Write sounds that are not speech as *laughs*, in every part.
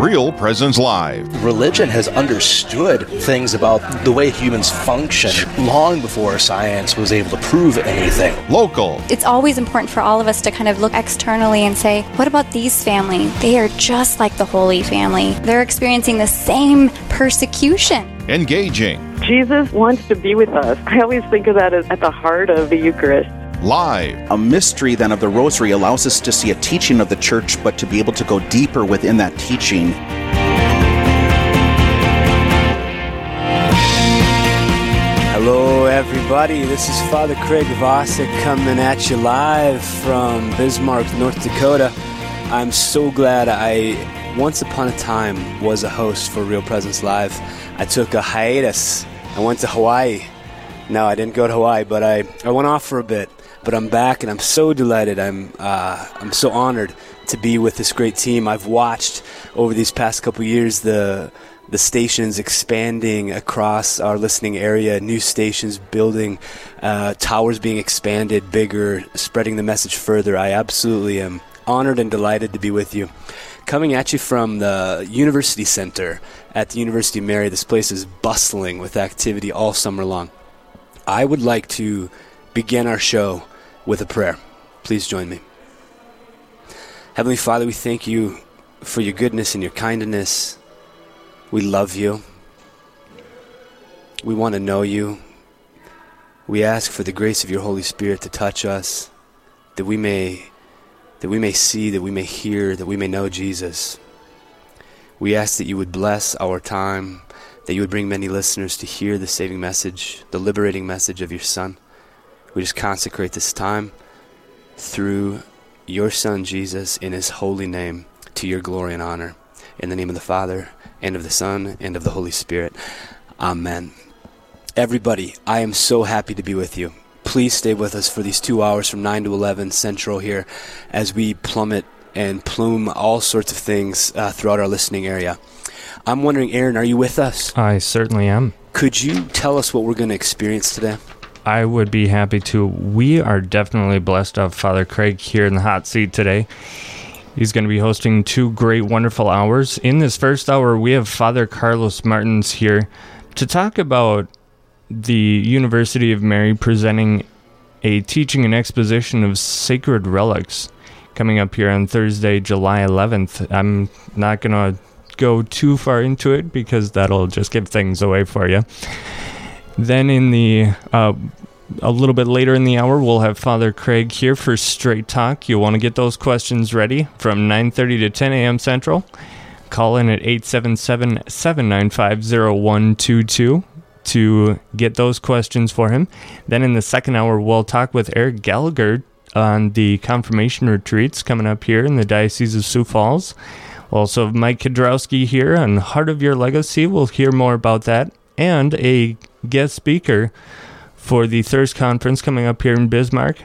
Real Presence Live. Religion has understood things about the way humans function long before science was able to prove anything. Local. It's always important for all of us to kind of look externally and say, what about these family? They are just like the Holy Family. They're experiencing the same persecution. Engaging. Jesus wants to be with us. I always think of that as at the heart of the Eucharist. Live. A mystery then of the Rosary allows us to see a teaching of the Church, but to be able to go deeper within that teaching. Hello, everybody. This is Father Craig Vosick coming at you live from Bismarck, North Dakota. I'm so glad I, once upon a time, was a host for Real Presence Live. I took a hiatus. I went to Hawaii. No, I didn't go to Hawaii, but I, I went off for a bit. But I'm back, and I'm so delighted. I'm uh, I'm so honored to be with this great team. I've watched over these past couple years the the stations expanding across our listening area, new stations building, uh, towers being expanded bigger, spreading the message further. I absolutely am honored and delighted to be with you. Coming at you from the University Center at the University of Mary, this place is bustling with activity all summer long. I would like to begin our show with a prayer. Please join me. Heavenly Father, we thank you for your goodness and your kindness. We love you. We want to know you. We ask for the grace of your Holy Spirit to touch us, that we may that we may see, that we may hear, that we may know Jesus. We ask that you would bless our time, that you would bring many listeners to hear the saving message, the liberating message of your Son. We just consecrate this time through your Son, Jesus, in his holy name, to your glory and honor. In the name of the Father, and of the Son, and of the Holy Spirit. Amen. Everybody, I am so happy to be with you. Please stay with us for these two hours from 9 to 11 Central here as we plummet and plume all sorts of things uh, throughout our listening area. I'm wondering, Aaron, are you with us? I certainly am. Could you tell us what we're going to experience today? I would be happy to. We are definitely blessed to have Father Craig here in the hot seat today. He's going to be hosting two great, wonderful hours. In this first hour, we have Father Carlos Martins here to talk about the University of Mary presenting a teaching and exposition of sacred relics coming up here on Thursday, July 11th. I'm not going to go too far into it because that'll just give things away for you. Then in the uh, a little bit later in the hour, we'll have Father Craig here for Straight Talk. You'll want to get those questions ready from 9:30 to 10 a.m. Central. Call in at 877-795-0122 to get those questions for him. Then in the second hour, we'll talk with Eric Gallagher on the confirmation retreats coming up here in the Diocese of Sioux Falls. We'll also Mike Kudrowski here on Heart of Your Legacy. We'll hear more about that. And a guest speaker for the Thirst Conference coming up here in Bismarck,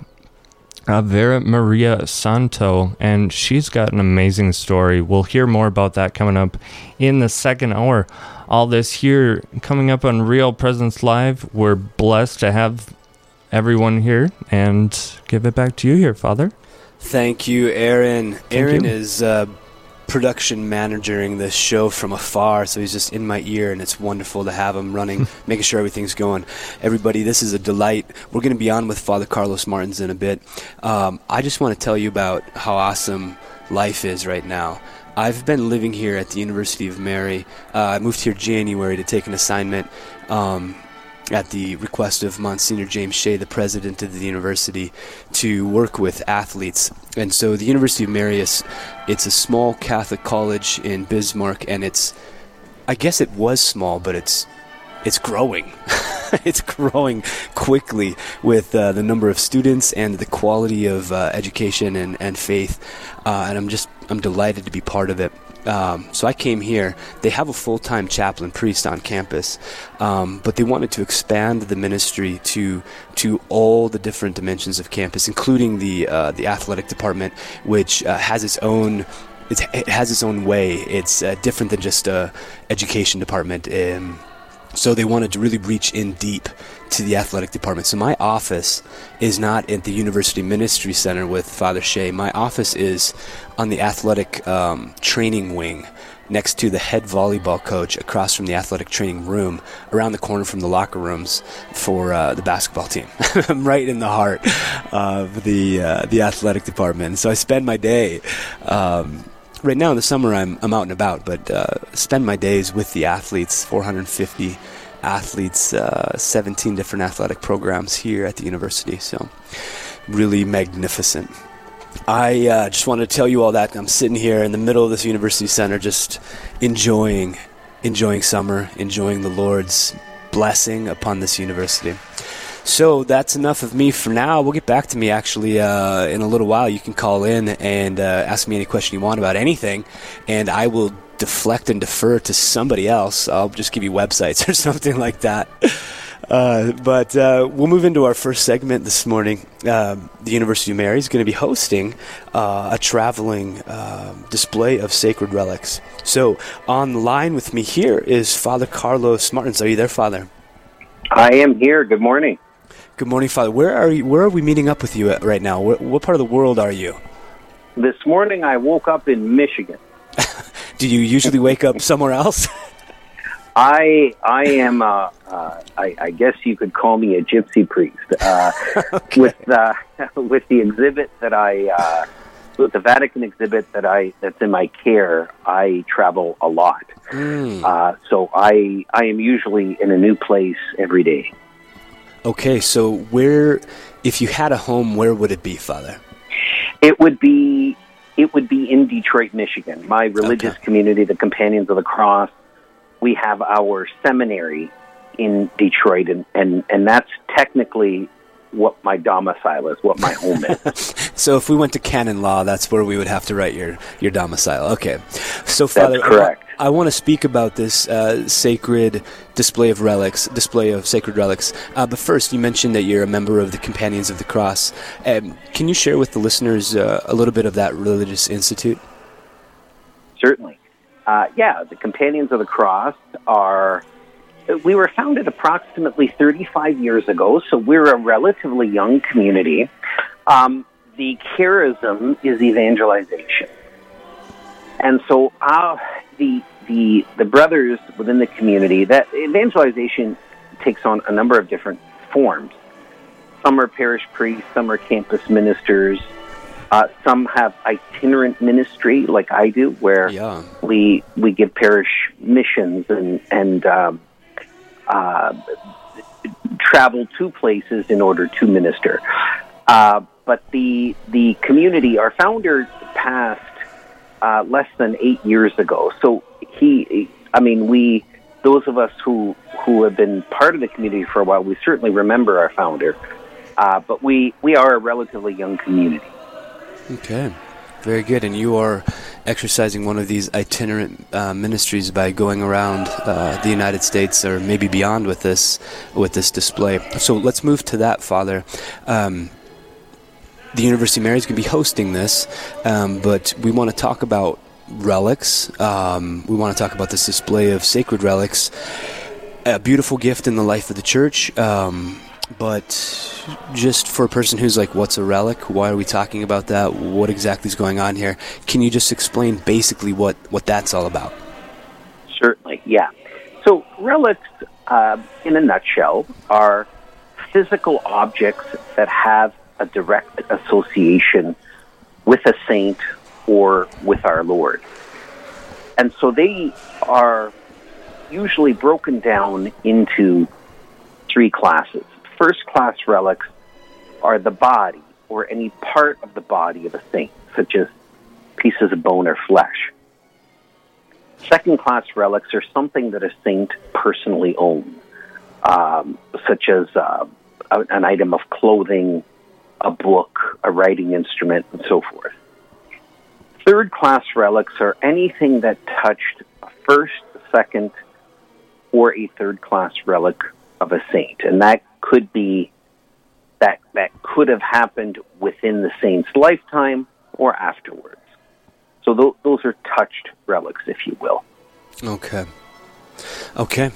uh, Vera Maria Santo, and she's got an amazing story. We'll hear more about that coming up in the second hour. All this here coming up on Real Presence Live. We're blessed to have everyone here and give it back to you here, Father. Thank you, Aaron. Thank Aaron you. is uh, production managing this show from afar, so he's just in my ear, and it's wonderful to have him running, *laughs* making sure everything's going. Everybody, this is a delight. We're going to be on with Father Carlos Martins in a bit. Um, I just want to tell you about how awesome life is right now. I've been living here at the University of Mary. Uh, I moved here January to take an assignment. Um, at the request of Monsignor James Shea, the president of the university, to work with athletes. And so the University of Mary is it's a small Catholic college in Bismarck, and it's I guess it was small, but it's it's growing. *laughs* it's growing quickly with uh, the number of students and the quality of uh, education and, and faith. Uh, and I'm just I'm delighted to be part of it. Um, so I came here. They have a full-time chaplain priest on campus, um, but they wanted to expand the ministry to to all the different dimensions of campus, including the uh, the athletic department, which uh, has its own. It's, it has its own way. It's uh, different than just a education department. Um, so they wanted to really reach in deep to the athletic department. So my office is not at the University Ministry Center with Father Shea. My office is on the athletic um, training wing next to the head volleyball coach across from the athletic training room around the corner from the locker rooms for uh, the basketball team *laughs* i'm right in the heart of the uh, the athletic department so i spend my day um, right now in the summer I'm, I'm out and about but uh, spend my days with the athletes 450 athletes uh, 17 different athletic programs here at the university so really magnificent I uh, just wanted to tell you all that. I'm sitting here in the middle of this university center, just enjoying, enjoying summer, enjoying the Lord's blessing upon this university. So that's enough of me for now. We'll get back to me actually uh, in a little while. You can call in and uh, ask me any question you want about anything, and I will deflect and defer to somebody else. I'll just give you websites *laughs* or something like that. Uh, but uh, we'll move into our first segment this morning. Uh, the University of Mary is going to be hosting uh, a traveling um, display of sacred relics. So, on the line with me here is Father Carlos Martins. Are you there, Father? I am here. Good morning. Good morning, Father. Where are you? Where are we meeting up with you at right now? Where, what part of the world are you? This morning, I woke up in Michigan. *laughs* Do you usually wake up somewhere else? *laughs* I I am uh, uh, I, I guess you could call me a gypsy priest uh, *laughs* Okay. with uh, *laughs* with the exhibit that I uh, with the Vatican exhibit that I that's in my care. I travel a lot, uh, so I I am usually in a new place every day. Okay, so where, if you had a home, where would it be, Father? It would be it would be in Detroit, Michigan. My religious Okay. community, the Companions of the Cross. We have our seminary in Detroit, and and and that's technically what my domicile is, what my home is. *laughs* So if we went to canon law, that's where we would have to write your, your domicile. Okay. So Father, correct. I, want to speak about this uh, sacred display of relics, display of sacred relics. Uh, but first, you mentioned that you're a member of the Companions of the Cross. Um, can you share with the listeners uh, a little bit of that religious institute? Certainly, uh, yeah. The Companions of the Cross are. We were founded approximately 35 years ago, so we're a relatively young community. Um, the charism is evangelization. And so uh, the, the, the brothers within the community, that evangelization takes on a number of different forms. Some are parish priests, some are campus ministers, uh, some have itinerant ministry, like I do, where Yeah. we we give parish missions and and um, uh, travel to places in order to minister. Uh, but the the community, our founder passed uh, less than eight years ago. So he, I mean, we those of us who who have been part of the community for a while, we certainly remember our founder. Uh, but we we are a relatively young community. Okay. Very good. And you are exercising one of these itinerant uh, ministries by going around uh, the United States or maybe beyond with this with this display. So let's move to that, Father. Um, the University of Mary is going to be hosting this, um, but we want to talk about relics. Um, we want to talk about this display of sacred relics. A beautiful gift in the life of the church. Um, but just for a person who's like, what's a relic? Why are we talking about that? What exactly is going on here? Can you just explain basically what, what that's all about? Certainly, yeah. So relics, uh, in a nutshell, are physical objects that have a direct association with a saint or with our Lord. And so they are usually broken down into three classes. First class relics are the body or any part of the body of a saint, such as pieces of bone or flesh. Second class relics are something that a saint personally owns, um, such as uh, an item of clothing, a book, a writing instrument, and so forth. Third class relics are anything that touched a first, second, or a third class relic of a saint. And that could be that that could have happened within the saint's lifetime or afterwards. So th- those are touched relics, if you will. Okay. Okay.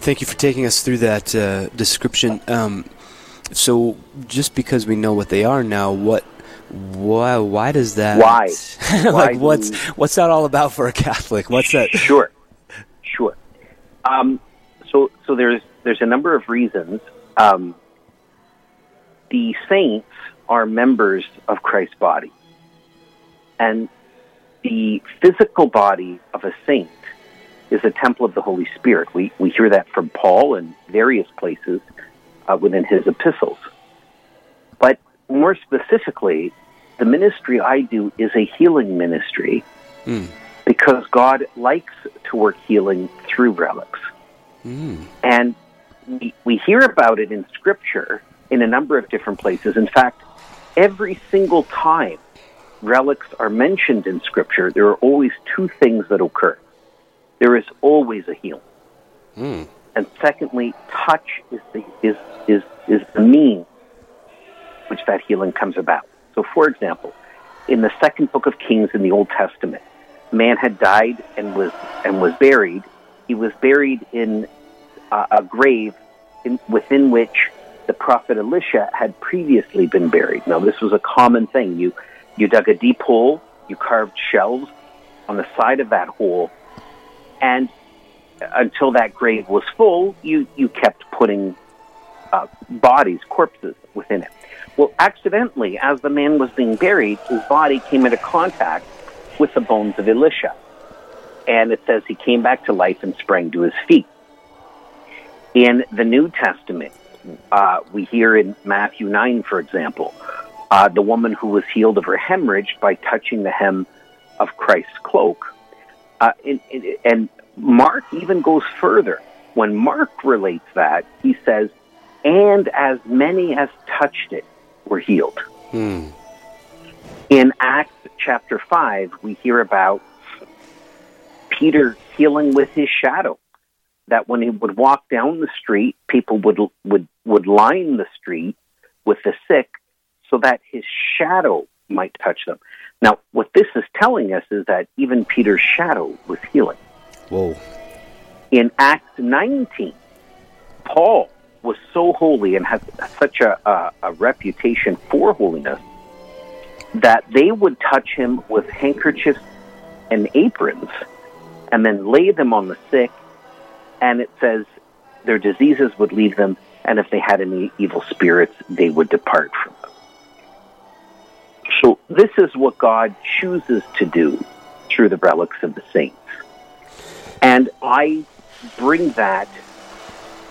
Thank you for taking us through that uh, description. Um, so, just because we know what they are now, what, why, why does that? Why? *laughs* like, Why what's what's that all about for a Catholic? What's that? Sure, sure. Um, so, so there's there's a number of reasons. Um, the saints are members of Christ's body, and the physical body of a saint is a temple of the Holy Spirit. We we hear that from Paul in various places uh, within his epistles. But more specifically, the ministry I do is a healing ministry because God likes to work healing through relics. And we, we hear about it in Scripture in a number of different places. In fact, every single time relics are mentioned in Scripture, there are always two things that occur. There is always a healing. Hmm. And secondly, touch is the, is, is, is the means which that healing comes about. So, for example, in the second book of Kings in the Old Testament, man had died and was and was buried. He was buried in uh, a grave in, within which the prophet Elisha had previously been buried. Now, this was a common thing. You you dug a deep hole, you carved shelves on the side of that hole, and until that grave was full, you you kept putting uh, bodies, corpses within it. Well, accidentally, as the man was being buried, his body came into contact with the bones of Elisha. And it says he came back to life and sprang to his feet. In the New Testament, uh, we hear in Matthew 9, for example, uh, the woman who was healed of her hemorrhage by touching the hem of Christ's cloak. Uh, and, and Mark even goes further. When Mark relates that, he says, and as many as touched it were healed. In Acts chapter 5, we hear about Peter healing with his shadow. That when he would walk down the street, people would, would, would line the street with the sick so that his shadow might touch them. Now, what this is telling us is that even Peter's shadow was healing. Whoa. In Acts 19, Paul was so holy and had such a, a, a reputation for holiness that they would touch him with handkerchiefs and aprons and then lay them on the sick. And it says their diseases would leave them, and if they had any evil spirits, they would depart from them. So, this is what God chooses to do through the relics of the saints. And I bring that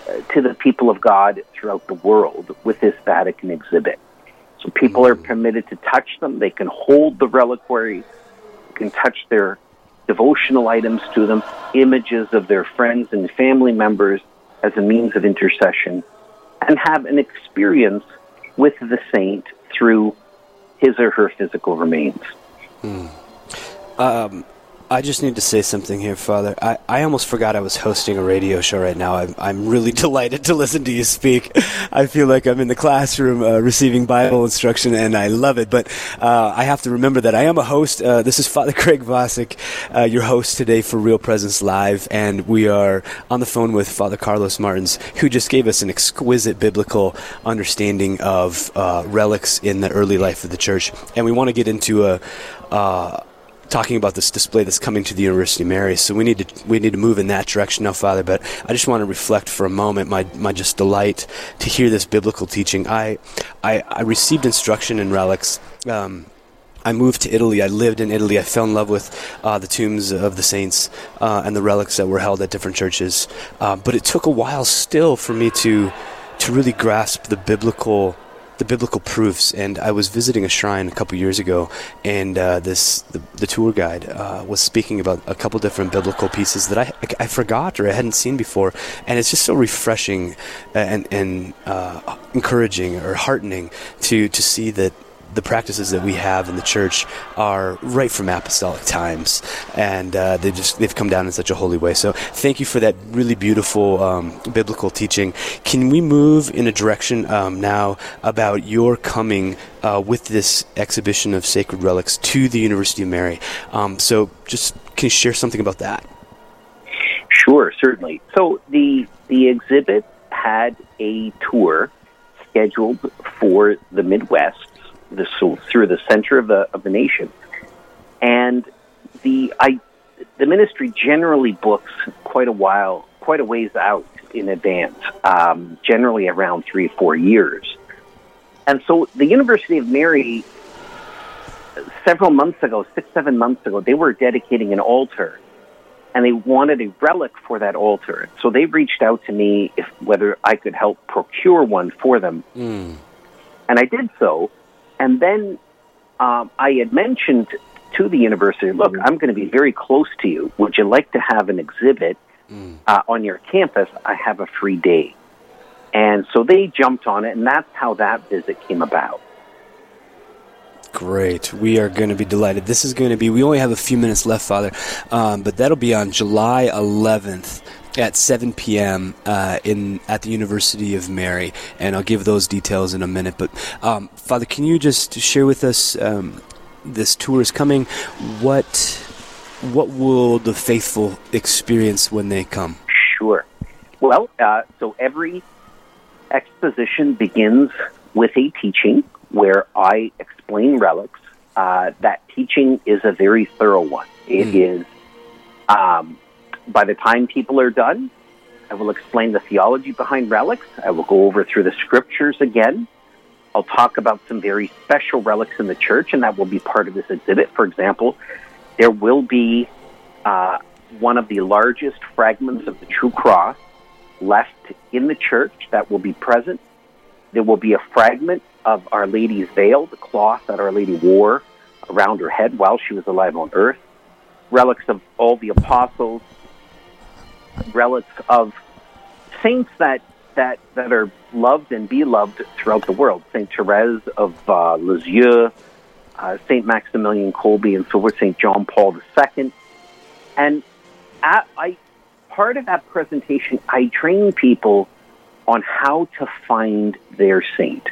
uh, to the people of God throughout the world with this Vatican exhibit. So people are permitted to touch them. They can hold the reliquary, can touch their devotional items to them, images of their friends and family members as a means of intercession, and have an experience with the saint through his or her physical remains. Um, I just need to say something here, Father. I, I almost forgot I was hosting a radio show right now. I'm, I'm really *laughs* delighted to listen to you speak. I feel like I'm in the classroom uh, receiving Bible instruction, and I love it. But uh, I have to remember that I am a host. Uh, this is Father *laughs* Craig Vosick, uh, your host today for Real Presence Live, and we are on the phone with Father Carlos Martins, who just gave us an exquisite biblical understanding of uh, relics in the early life of the church. And we want to get into a uh, talking about this display that's coming to the University of Mary. So we need to we need to move in that direction now, Father. But I just want to reflect for a moment my my just delight to hear this biblical teaching. I I, I received instruction in relics. Um, I moved to Italy. I lived in Italy. I fell in love with uh, the tombs of the saints uh, and the relics that were held at different churches. Uh, but it took a while still for me to to really grasp the biblical the biblical proofs. And I was visiting a shrine a couple years ago, and uh, this the, the tour guide uh, was speaking about a couple different biblical pieces that I, I forgot or I hadn't seen before, and it's just so refreshing and and uh, encouraging or heartening to to see that the practices that we have in the church are right from apostolic times, and uh, they just they've come down in such a holy way. So thank you for that really beautiful um, biblical teaching. Can we move in a direction um, now about your coming uh, with this exhibition of sacred relics to the University of Mary? Um, so just can you share something about that? Sure, certainly. So the the exhibit had a tour scheduled for the Midwest, the through the center of the of the nation, and the I the ministry generally books quite a while, quite a ways out in advance, um, generally around three or four years, and so the University of Mary. Several months ago, six, seven months ago, they were dedicating an altar and they wanted a relic for that altar. So they reached out to me if whether I could help procure one for them, Mm. and I did so. And then um, I had mentioned to the university, "Look, I'm going to be very close to you. Would you like to have an exhibit uh, on your campus? I have a free day." And so they jumped on it, and that's how that visit came about. Great. We are going to be delighted. This is going to be, we only have a few minutes left, Father, um, but that'll be on July 11th at 7 p.m. Uh, in at the University of Mary, and I'll give those details in a minute. But um, Father, can you just share with us um, this tour is coming? What what will the faithful experience when they come? Sure. Well, uh, so every exposition begins with a teaching where I explain relics. Uh, that teaching is a very thorough one. It is, um, by the time people are done, I will explain the theology behind relics. I will go over through the scriptures again. I'll talk about some very special relics in the church, and that will be part of this exhibit. For example, there will be uh, one of the largest fragments of the true cross left in the church that will be present. There will be a fragment of Our Lady's veil, the cloth that Our Lady wore around her head while she was alive on earth, relics of all the apostles, relics of saints that that that are loved and beloved throughout the world. Saint Therese of uh, Lisieux, uh, Saint Maximilian Kolbe, and so forth. Saint John Paul II, and at, I part of that presentation, I train people on how to find their saint.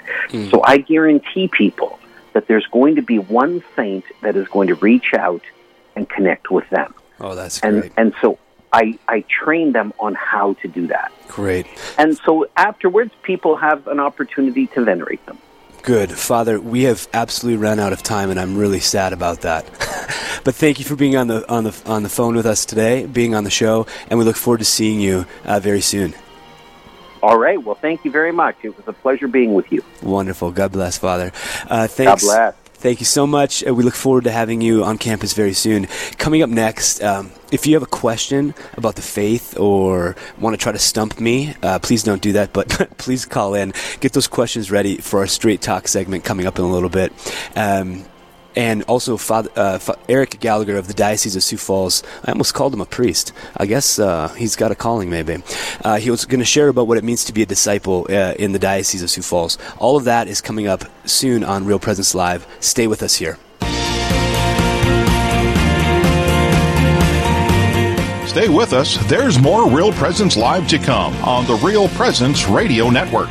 So I guarantee people that there's going to be one saint that is going to reach out and connect with them. Oh, that's And great. and so I I train them on how to do that. Great. And so afterwards people have an opportunity to venerate them. Good. Father, we have absolutely run out of time and I'm really sad about that. *laughs* but thank you for being on the on the on the phone with us today, being on the show, and we look forward to seeing you uh, very soon. All right. Well, thank you very much. It was a pleasure being with you. Wonderful. God bless, Father. Uh, thanks. God bless. Thank you so much. Uh, we look forward to having you on campus very soon. Coming up next, um, if you have a question about the faith or want to try to stump me, uh, please don't do that, but *laughs* please call in. Get those questions ready for our Straight Talk segment coming up in a little bit. Um, and also, Father, uh, Eric Gallagher of the Diocese of Sioux Falls. I almost called him a priest. I guess uh, he's got a calling, maybe. Uh, he was going to share about what it means to be a disciple uh, in the Diocese of Sioux Falls. All of that is coming up soon on Real Presence Live. Stay with us here. Stay with us. There's more Real Presence Live to come on the Real Presence Radio Network.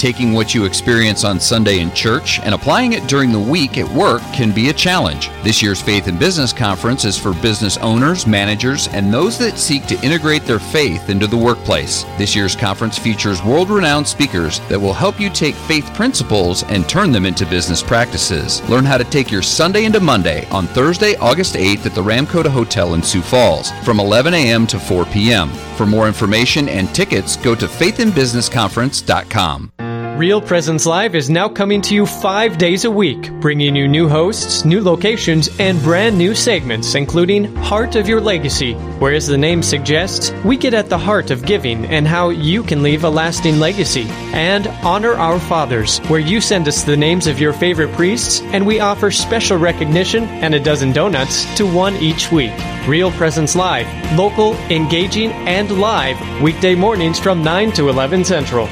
Taking what you experience on Sunday in church and applying it during the week at work can be a challenge. This year's Faith and Business Conference is for business owners, managers, and those that seek to integrate their faith into the workplace. This year's conference features world renowned speakers that will help you take faith principles and turn them into business practices. Learn how to take your Sunday into Monday on Thursday, August 8th at the Ramkota Hotel in Sioux Falls from 11 a.m. to 4 p.m. For more information and tickets, go to faithandbusinessconference.com. Real Presence Live is now coming to you five days a week, bringing you new hosts, new locations, and brand new segments, including Heart of Your Legacy, where, as the name suggests, we get at the heart of giving and how you can leave a lasting legacy, and Honor Our Fathers, where you send us the names of your favorite priests, and we offer special recognition and a dozen donuts to one each week. Real Presence Live, local, engaging, and live, weekday mornings from 9 to 11 Central.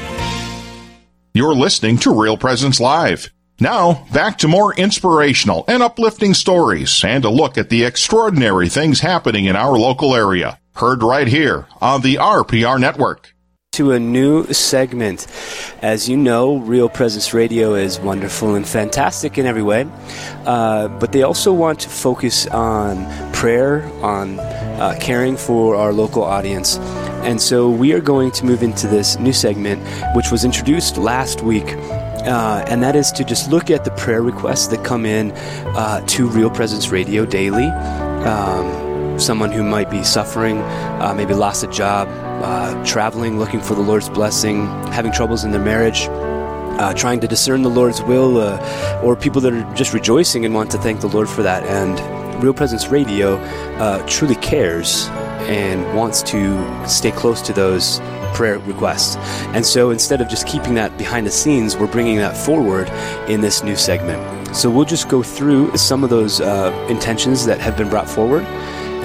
You're listening to Real Presence Live. Now, back to more inspirational and uplifting stories and a look at the extraordinary things happening in our local area. Heard right here on the RPR Network. To a new segment. As you know, Real Presence Radio is wonderful and fantastic in every way, uh, but they also want to focus on prayer, on uh, caring for our local audience. And so we are going to move into this new segment, which was introduced last week. Uh, and that is to just look at the prayer requests that come in uh, to Real Presence Radio daily. Um, someone who might be suffering, uh, maybe lost a job, uh, traveling, looking for the Lord's blessing, having troubles in their marriage. Uh, trying to discern the Lord's will, uh, or people that are just rejoicing and want to thank the Lord for that. And Real Presence Radio truly cares and wants to stay close to those prayer requests. And so instead of just keeping that behind the scenes, we're bringing that forward in this new segment. So we'll just go through some of those uh, intentions that have been brought forward.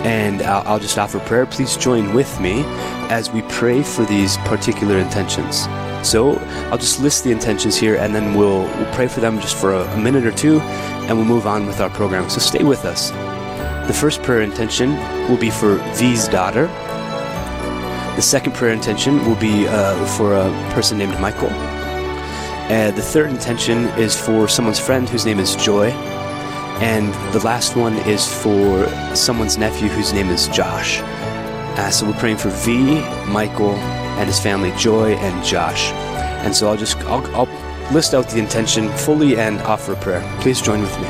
And I'll, I'll just offer prayer. Please join with me as we pray for these particular intentions. So I'll just list the intentions here and then we'll, we'll pray for them just for a, a minute or two and we'll move on with our program. So stay with us. The first prayer intention will be for V's daughter. The second prayer intention will be uh, for a person named Michael. The third intention is for someone's friend whose name is Joy. And the last one is for someone's nephew whose name is Josh. Uh, so we're praying for V, Michael, and his family, Joy and Josh. And so I'll just I'll, I'll list out the intention fully and offer a prayer. Please join with me.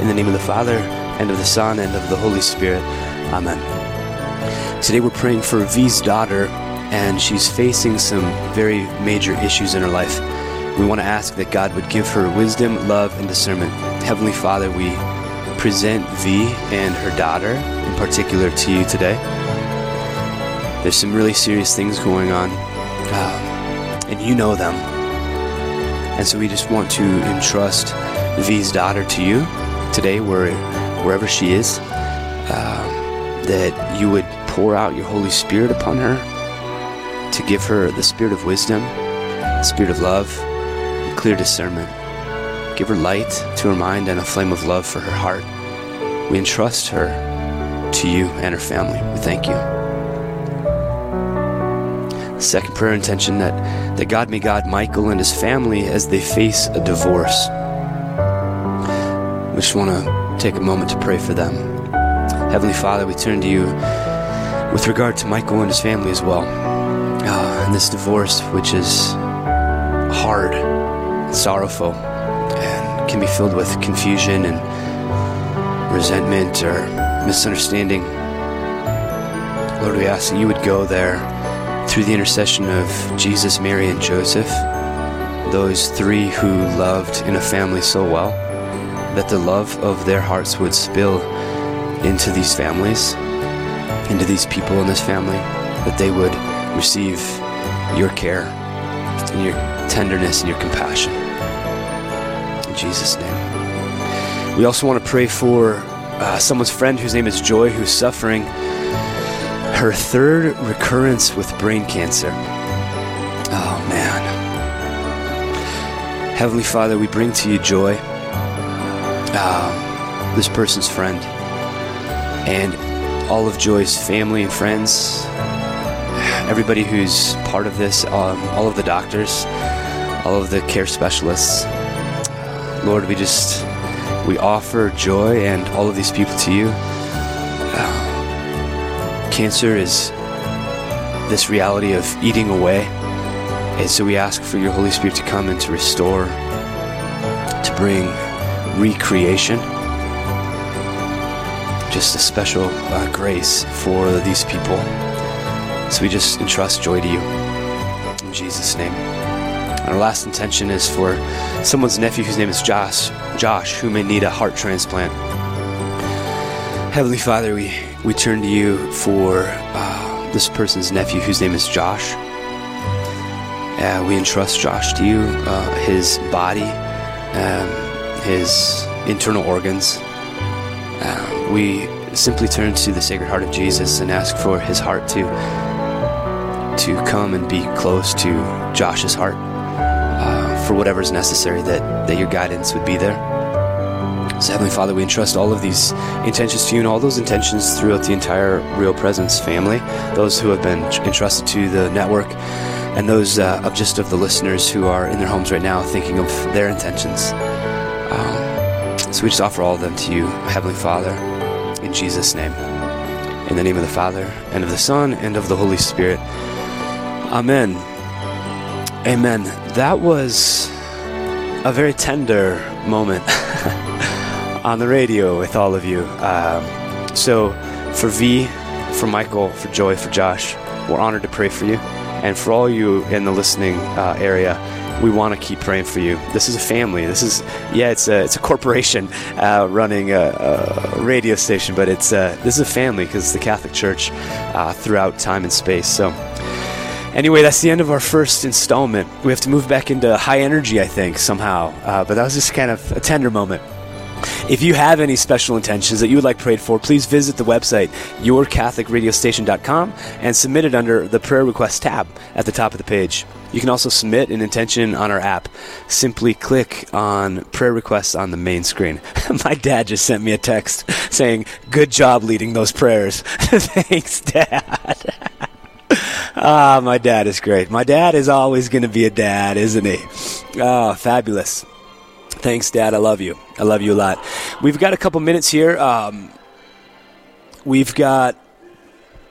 In the name of the Father and of the Son, and of the Holy Spirit. Amen. Today we're praying for V's daughter, and she's facing some very major issues in her life. We want to ask that God would give her wisdom, love, and discernment. Heavenly Father, we present V and her daughter in particular to you today. There's some really serious things going on, uh, and you know them. And so we just want to entrust V's daughter to you today. We're wherever she is, uh, that you would pour out your Holy Spirit upon her to give her the spirit of wisdom, the spirit of love, and clear discernment. Give her light to her mind and a flame of love for her heart. We entrust her to you and her family. We thank you. Second prayer intention that, that God may guide Michael and his family as they face a divorce. We just want to take a moment to pray for them. Heavenly Father, we turn to you with regard to Michael and his family as well. Uh, and this divorce, which is hard, and sorrowful, and can be filled with confusion and resentment or misunderstanding. Lord, we ask that you would go there through the intercession of Jesus, Mary, and Joseph, those three who loved in a family so well that the love of their hearts would spill into these families, into these people in this family, that they would receive your care and your tenderness and your compassion. In Jesus' name. We also want to pray for uh, someone's friend whose name is Joy, who's suffering her third recurrence with brain cancer. Oh, man. Heavenly Father, we bring to you joy um, this person's friend, and all of Joy's family and friends, everybody who's part of this, um, all of the doctors, all of the care specialists. Lord, we just we offer joy and all of these people to you. Uh, cancer is this reality of eating away. And so we ask for your Holy Spirit to come and to restore, to bring recreation, just a special uh, grace for these people. So we just entrust joy to you. In Jesus' name. Our last intention is for someone's nephew whose name is Josh, Josh, who may need a heart transplant. Heavenly Father, we, we turn to you for uh, this person's nephew whose name is Josh. Uh, we entrust Josh to you, uh, his body, um, his internal organs. Uh, we simply turn to the Sacred Heart of Jesus and ask for his heart to to come and be close to Josh's heart uh, for is necessary that, that your guidance would be there. So, Heavenly Father, we entrust all of these intentions to you and all those intentions throughout the entire Real Presence family, those who have been entrusted to the network, and those uh, of just of the listeners who are in their homes right now thinking of their intentions. Um, so we just offer all of them to you, Heavenly Father, in Jesus' name. In the name of the Father, and of the Son, and of the Holy Spirit. Amen. Amen. That was a very tender moment *laughs* on the radio with all of you. Um, so, for V, for Michael, for Joy, for Josh, we're honored to pray for you. And for all you in the listening uh, area, we want to keep praying for you. This is a family. This is yeah, it's a it's a corporation uh, running a, a, radio station, but it's uh, this is a family because it's the Catholic Church uh, throughout time and space. So Anyway, that's the end of our first installment. We have to move back into high energy, I think, somehow. Uh, but that was just kind of a tender moment. If you have any special intentions that you would like prayed for, please visit the website, yourcatholicradiostation.com, and submit it under the prayer request tab at the top of the page. You can also submit an intention on our app. Simply click on prayer requests on the main screen. *laughs* My dad just sent me a text *laughs* saying, Good job leading those prayers. *laughs* Thanks, Dad. ah, my dad is great. My dad is always going to be a dad, isn't he? Oh, fabulous. Thanks, Dad. I love you. I love you a lot. We've got a couple minutes here. Um, we've got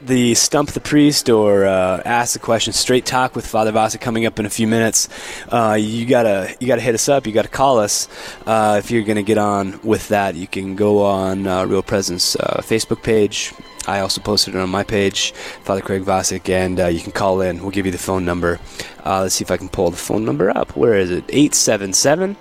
the stump the priest or uh, ask the question straight talk with father vasa coming up in a few minutes uh, you gotta you gotta hit us up you gotta call us uh, if you're gonna get on with that you can go on uh, real presence uh, facebook page I also posted it on my page, Father Craig Vosick, and uh, you can call in. We'll give you the phone number. Let's see if I can pull the phone number up. Where is it? 877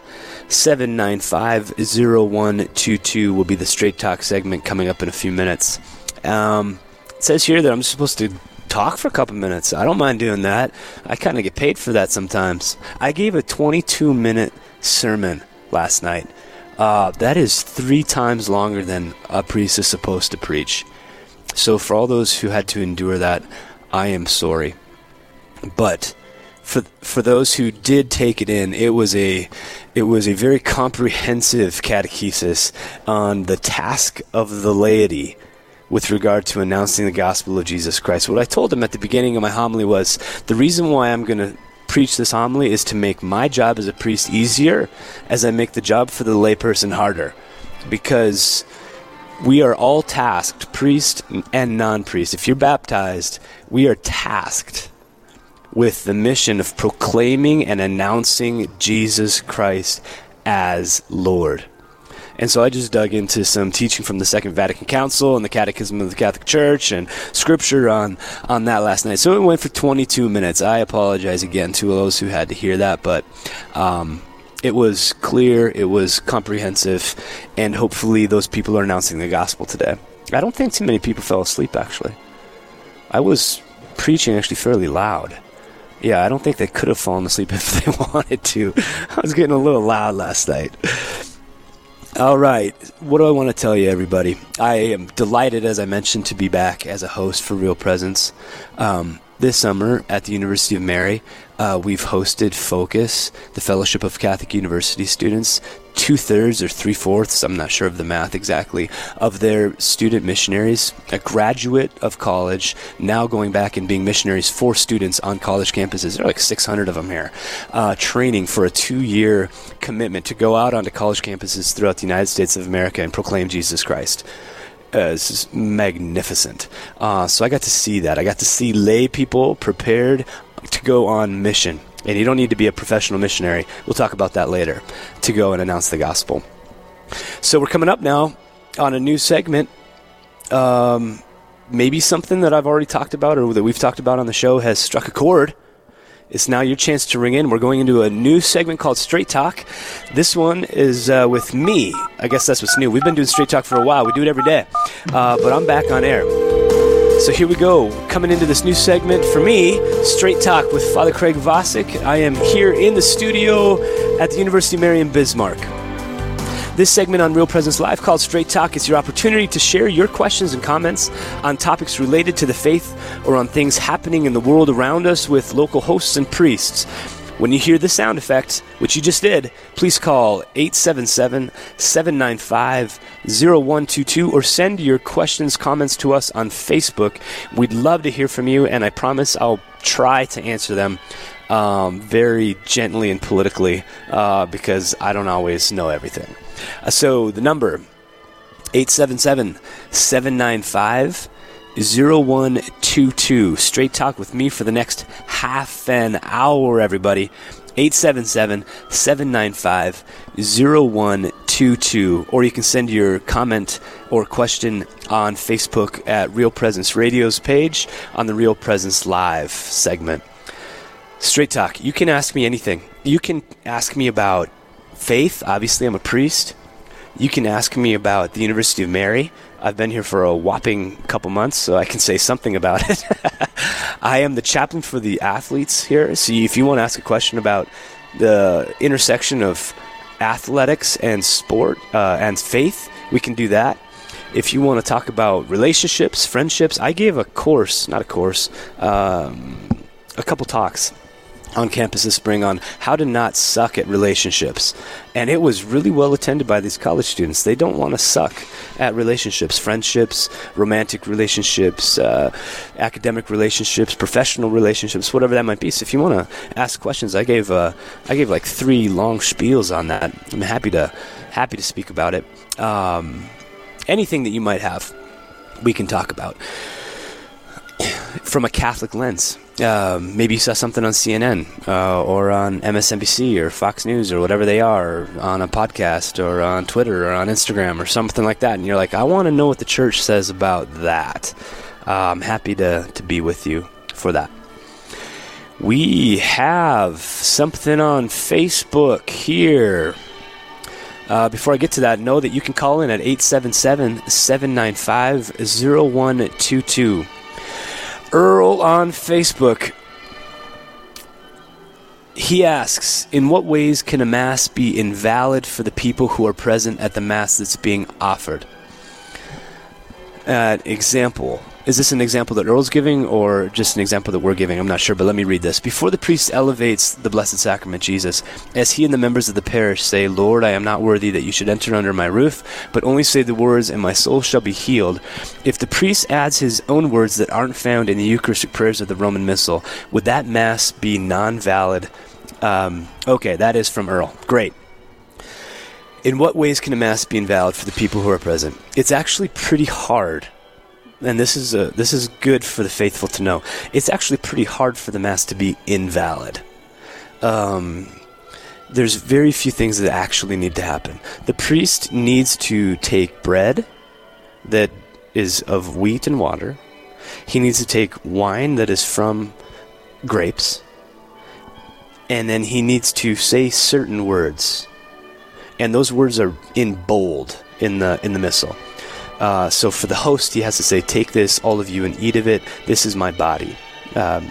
795 0122 will be the Straight Talk segment coming up in a few minutes. Um, it says here that I'm supposed to talk for a couple minutes. I don't mind doing that. I kind of get paid for that sometimes. I gave a 22 minute sermon last night. Uh, that is three times longer than a priest is supposed to preach. So, for all those who had to endure that, I am sorry. But for for those who did take it in, it was a it was a very comprehensive catechesis on the task of the laity with regard to announcing the gospel of Jesus Christ. What I told them at the beginning of my homily was the reason why I'm going to preach this homily is to make my job as a priest easier as I make the job for the layperson harder. Because we are all tasked, priest and non priest. If you're baptized, we are tasked with the mission of proclaiming and announcing Jesus Christ as Lord. And so I just dug into some teaching from the Second Vatican Council and the Catechism of the Catholic Church and scripture on, on that last night. So it went for 22 minutes. I apologize again to those who had to hear that, but um, it was clear, it was comprehensive, and hopefully those people are announcing the gospel today. I don't think too many people fell asleep, actually. I was preaching actually fairly loud. Yeah, I don't think they could have fallen asleep *laughs* if they *laughs* wanted to. I was getting a little loud last night. All right, what do I want to tell you, everybody? I am delighted, as I mentioned, to be back as a host for Real Presence. Um, This summer at the University of Mary, uh, we've hosted Focus, the Fellowship of Catholic University students. Two thirds or three fourths, I'm not sure of the math exactly, of their student missionaries, a graduate of college, now going back and being missionaries for students on college campuses. There are like 600 of them here, uh, training for a two year commitment to go out onto college campuses throughout the United States of America and proclaim Jesus Christ. Uh, is magnificent. Uh, so I got to see that. I got to see lay people prepared to go on mission. And you don't need to be a professional missionary. We'll talk about that later to go and announce the gospel. So we're coming up now on a new segment. Um, maybe something that I've already talked about or that we've talked about on the show has struck a chord. It's now your chance to ring in. We're going into a new segment called Straight Talk. This one is uh, with me. I guess that's what's new. We've been doing Straight Talk for a while. We do it every day. Uh, but I'm back on air. So here we go. Coming into this new segment for me, Straight Talk with Father Craig Vosick. I am here in the studio at the University of Mary in Bismarck. This segment on Real Presence Live called Straight Talk is your opportunity to share your questions and comments on topics related to the faith or on things happening in the world around us with local hosts and priests. When you hear the sound effect, which you just did, please call 877 795 0122 or send your questions, comments to us on Facebook. We'd love to hear from you, and I promise I'll try to answer them um, very gently and politically uh, because I don't always know everything. Uh, so the number 877 795 0122. Straight talk with me for the next half an hour, everybody. 877 795 0122. Or you can send your comment or question on Facebook at Real Presence Radio's page on the Real Presence Live segment. Straight talk. You can ask me anything. You can ask me about faith. Obviously, I'm a priest. You can ask me about the University of Mary. I've been here for a whopping couple months, so I can say something about it. *laughs* I am the chaplain for the athletes here. So if you want to ask a question about the intersection of athletics and sport uh, and faith, we can do that. If you want to talk about relationships, friendships, I gave a course, not a course, um, a couple talks on campus this spring on how to not suck at relationships. And it was really well attended by these college students. They don't want to suck at relationships, friendships, romantic relationships, uh, academic relationships, professional relationships, whatever that might be. So if you want to ask questions, I gave uh, I gave like three long spiels on that. I'm happy to happy to speak about it. Um, anything that you might have, we can talk about from a Catholic lens. Um, maybe you saw something on CNN uh, or on MSNBC or Fox News or whatever they are, or on a podcast or on Twitter or on Instagram or something like that, and you're like, I want to know what the church says about that. Uh, I'm happy to, to be with you for that. We have something on Facebook here. Uh, before I get to that, know that you can call in at 877 795 0122. Earl on Facebook. He asks, in what ways can a mass be invalid for the people who are present at the mass that's being offered? Uh, example. Is this an example that Earl's giving or just an example that we're giving? I'm not sure, but let me read this. Before the priest elevates the Blessed Sacrament, Jesus, as he and the members of the parish say, Lord, I am not worthy that you should enter under my roof, but only say the words, and my soul shall be healed. If the priest adds his own words that aren't found in the Eucharistic prayers of the Roman Missal, would that Mass be non valid? Um, okay, that is from Earl. Great. In what ways can a Mass be invalid for the people who are present? It's actually pretty hard and this is a, this is good for the faithful to know. It's actually pretty hard for the mass to be invalid. Um, there's very few things that actually need to happen. The priest needs to take bread that is of wheat and water. He needs to take wine that is from grapes. And then he needs to say certain words. And those words are in bold in the in the missal. Uh, so for the host, he has to say, Take this, all of you, and eat of it. This is my body. Um,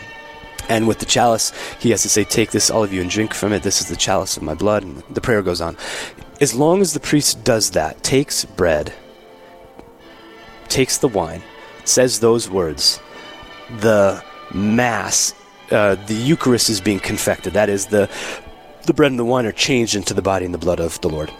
and with the chalice, he has to say, Take this, all of you, and drink from it. This is the chalice of my blood. And the prayer goes on. As long as the priest does that, takes bread, takes the wine, says those words, the Mass, uh, the Eucharist is being confected. That is, the, the bread and the wine are changed into the body and the blood of the Lord.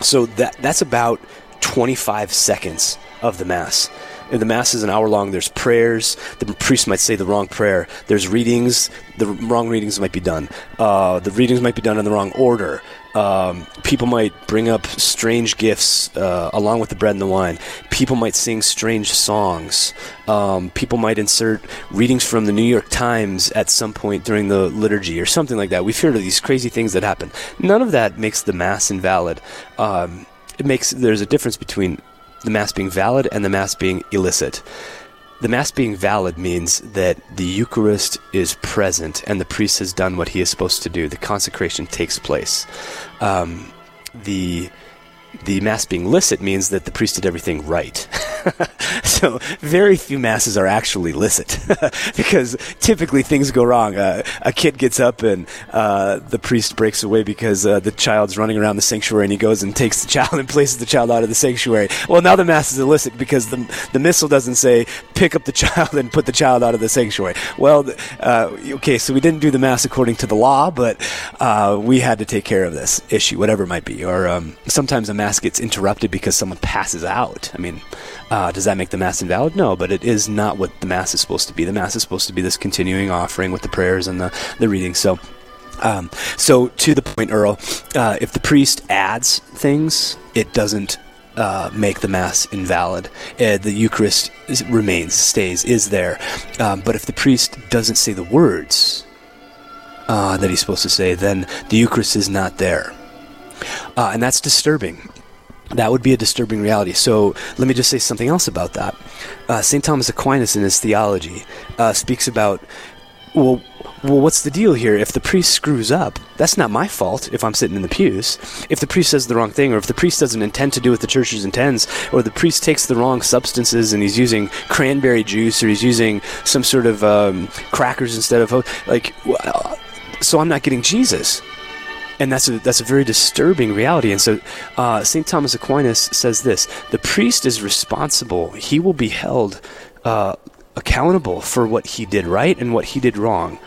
So that that's about 25 seconds of the Mass. If the Mass is an hour long, there's prayers. The priest might say the wrong prayer. There's readings. The wrong readings might be done. Uh, the readings might be done in the wrong order. Um, people might bring up strange gifts uh, along with the bread and the wine. People might sing strange songs. Um, people might insert readings from the New York Times at some point during the liturgy or something like that. We've heard of these crazy things that happen. None of that makes the Mass invalid. Um, it makes there's a difference between the Mass being valid and the Mass being illicit. The Mass being valid means that the Eucharist is present and the priest has done what he is supposed to do. The consecration takes place. Um, the the mass being licit means that the priest did everything right. *laughs* so very few masses are actually licit *laughs* because typically things go wrong. Uh, a kid gets up and uh, the priest breaks away because uh, the child's running around the sanctuary and he goes and takes the *laughs* child and places the child out of the sanctuary. Well, now the mass is illicit because the, the missal doesn't say pick up the child and put the child out of the sanctuary. Well, uh, okay, so we didn't do the mass according to the law, but uh, we had to take care of this issue, whatever it might be. Or um, sometimes a mass gets interrupted because someone passes out. I mean, uh, does that make the mass invalid? No, but it is not what the mass is supposed to be. The mass is supposed to be this continuing offering with the prayers and the, the reading. So, um, so to the point, Earl, uh, if the priest adds things, it doesn't uh, make the mass invalid. Uh, the Eucharist is, remains, stays, is there. Um, but if the priest doesn't say the words uh, that he's supposed to say, then the Eucharist is not there. Uh, and that's disturbing that would be a disturbing reality. So let me just say something else about that. Uh, St. Thomas Aquinas, in his theology, uh, speaks about well, well, what's the deal here? If the priest screws up, that's not my fault if I'm sitting in the pews. If the priest says the wrong thing, or if the priest doesn't intend to do what the church intends, or the priest takes the wrong substances and he's using cranberry juice or he's using some sort of um, crackers instead of like, so I'm not getting Jesus and that's a that's a very disturbing reality. And so, uh, Saint Thomas Aquinas says this: the priest is responsible; he will be held uh, accountable for what he did right and what he did wrong.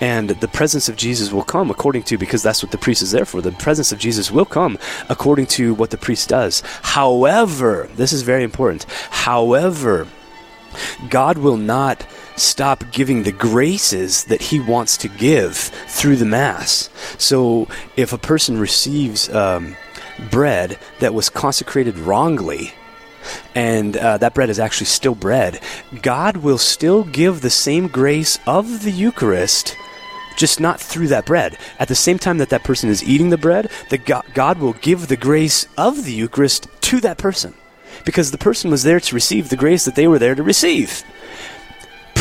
And the presence of Jesus will come according to, because that's what the priest is there for. The presence of Jesus will come according to what the priest does. However, this is very important. However, God will not stop giving the graces that he wants to give through the Mass. So if a person receives um, bread that was consecrated wrongly, and uh, that bread is actually still bread, God will still give the same grace of the Eucharist just not through that bread. At the same time that that person is eating the bread, the God, God will give the grace of the Eucharist to that person because the person was there to receive the grace that they were there to receive.